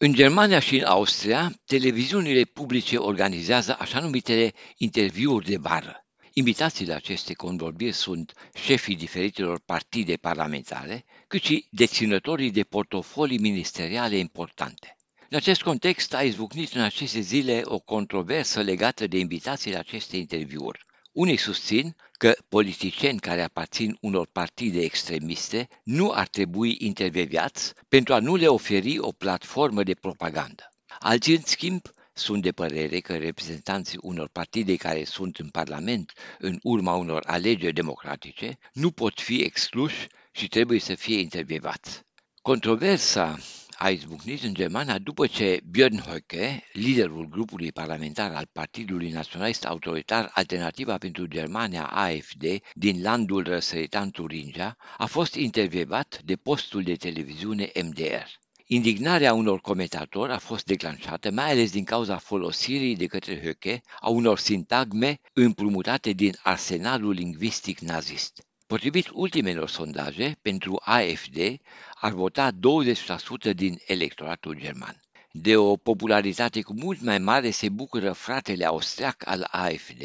În Germania și în Austria, televiziunile publice organizează așa numitele interviuri de vară. Invitații la aceste convorbiri sunt șefii diferitelor partide parlamentare, cât și deținătorii de portofolii ministeriale importante. În acest context a izbucnit în aceste zile o controversă legată de invitații la aceste interviuri. Unii susțin că politicieni care aparțin unor partide extremiste nu ar trebui intervieviați pentru a nu le oferi o platformă de propagandă. Alții, în schimb, sunt de părere că reprezentanții unor partide care sunt în Parlament în urma unor alegeri democratice nu pot fi excluși și trebuie să fie intervievați. Controversa a izbucnit în Germania după ce Björn Höcke, liderul grupului parlamentar al Partidului Naționalist Autoritar Alternativa pentru Germania AFD din landul răsăritan Turingia, a fost intervievat de postul de televiziune MDR. Indignarea unor comentatori a fost declanșată mai ales din cauza folosirii de către Höcke a unor sintagme împrumutate din arsenalul lingvistic nazist. Potrivit ultimelor sondaje, pentru AFD ar vota 20% din electoratul german. De o popularitate cu mult mai mare se bucură fratele austriac al AFD,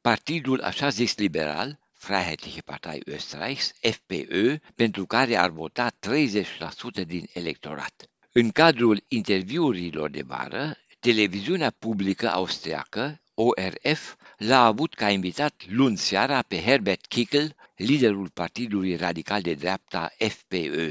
partidul așa zis liberal, Freiheitliche Partei Österreichs, FPÖ, pentru care ar vota 30% din electorat. În cadrul interviurilor de vară, televiziunea publică austriacă, ORF, l-a avut ca invitat luni seara pe Herbert Kickl, liderul Partidului Radical de Dreapta FPÖ.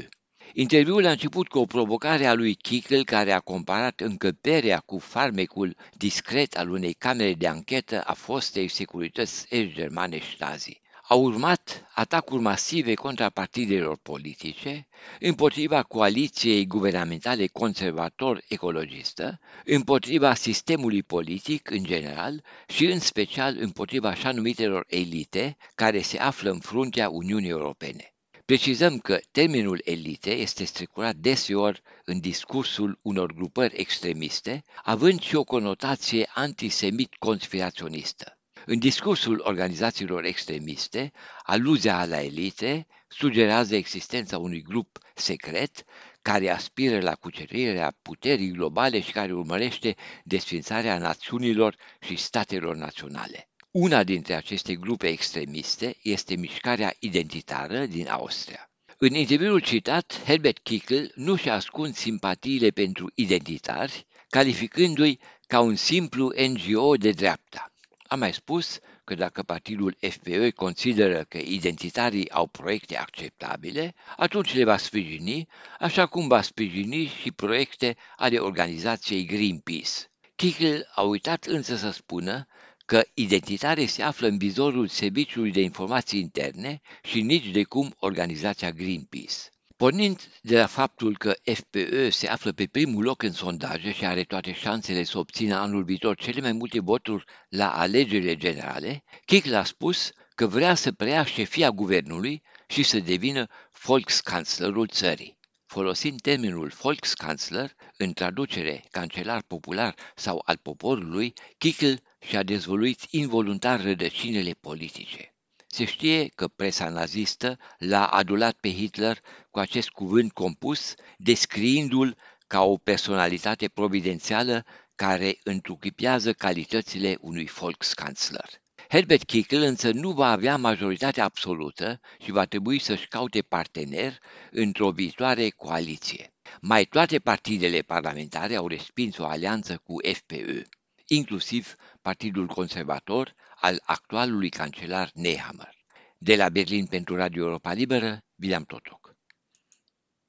Interviul a început cu o provocare a lui Kickl care a comparat încăperea cu farmecul discret al unei camere de anchetă a fostei securități germane Stasi. Au urmat atacuri masive contra partidelor politice, împotriva coaliției guvernamentale conservator-ecologistă, împotriva sistemului politic în general și în special împotriva așa numitelor elite care se află în fruntea Uniunii Europene. Precizăm că termenul elite este strecurat deseori în discursul unor grupări extremiste, având și o conotație antisemit-conspiraționistă. În discursul organizațiilor extremiste, aluzia la elite sugerează existența unui grup secret care aspiră la cucerirea puterii globale și care urmărește desfințarea națiunilor și statelor naționale. Una dintre aceste grupe extremiste este mișcarea identitară din Austria. În interviul citat, Herbert Kickl nu și-a ascuns simpatiile pentru identitari, calificându-i ca un simplu NGO de dreapta. Am mai spus că dacă partidul FPÖ consideră că identitarii au proiecte acceptabile, atunci le va sprijini, așa cum va sprijini și proiecte ale organizației Greenpeace. Kickl a uitat însă să spună că identitare se află în vizorul Serviciului de Informații Interne și nici de cum organizația Greenpeace. Pornind de la faptul că FPÖ se află pe primul loc în sondaje și are toate șansele să obțină anul viitor cele mai multe voturi la alegerile generale, Kickl a spus că vrea să preia șefia guvernului și să devină Volkskanzlerul țării. Folosind termenul Volkskanzler, în traducere cancelar popular sau al poporului, Kickl și-a dezvoluit involuntar rădăcinile politice. Se știe că presa nazistă l-a adulat pe Hitler cu acest cuvânt compus, descriindu-l ca o personalitate providențială care întruchipează calitățile unui Volkskanzler. Herbert Kickl însă nu va avea majoritatea absolută și va trebui să-și caute partener într-o viitoare coaliție. Mai toate partidele parlamentare au respins o alianță cu FPÖ, inclusiv Partidul Conservator al actualului cancelar Nehammer. De la Berlin pentru Radio Europa Liberă, William Totoc.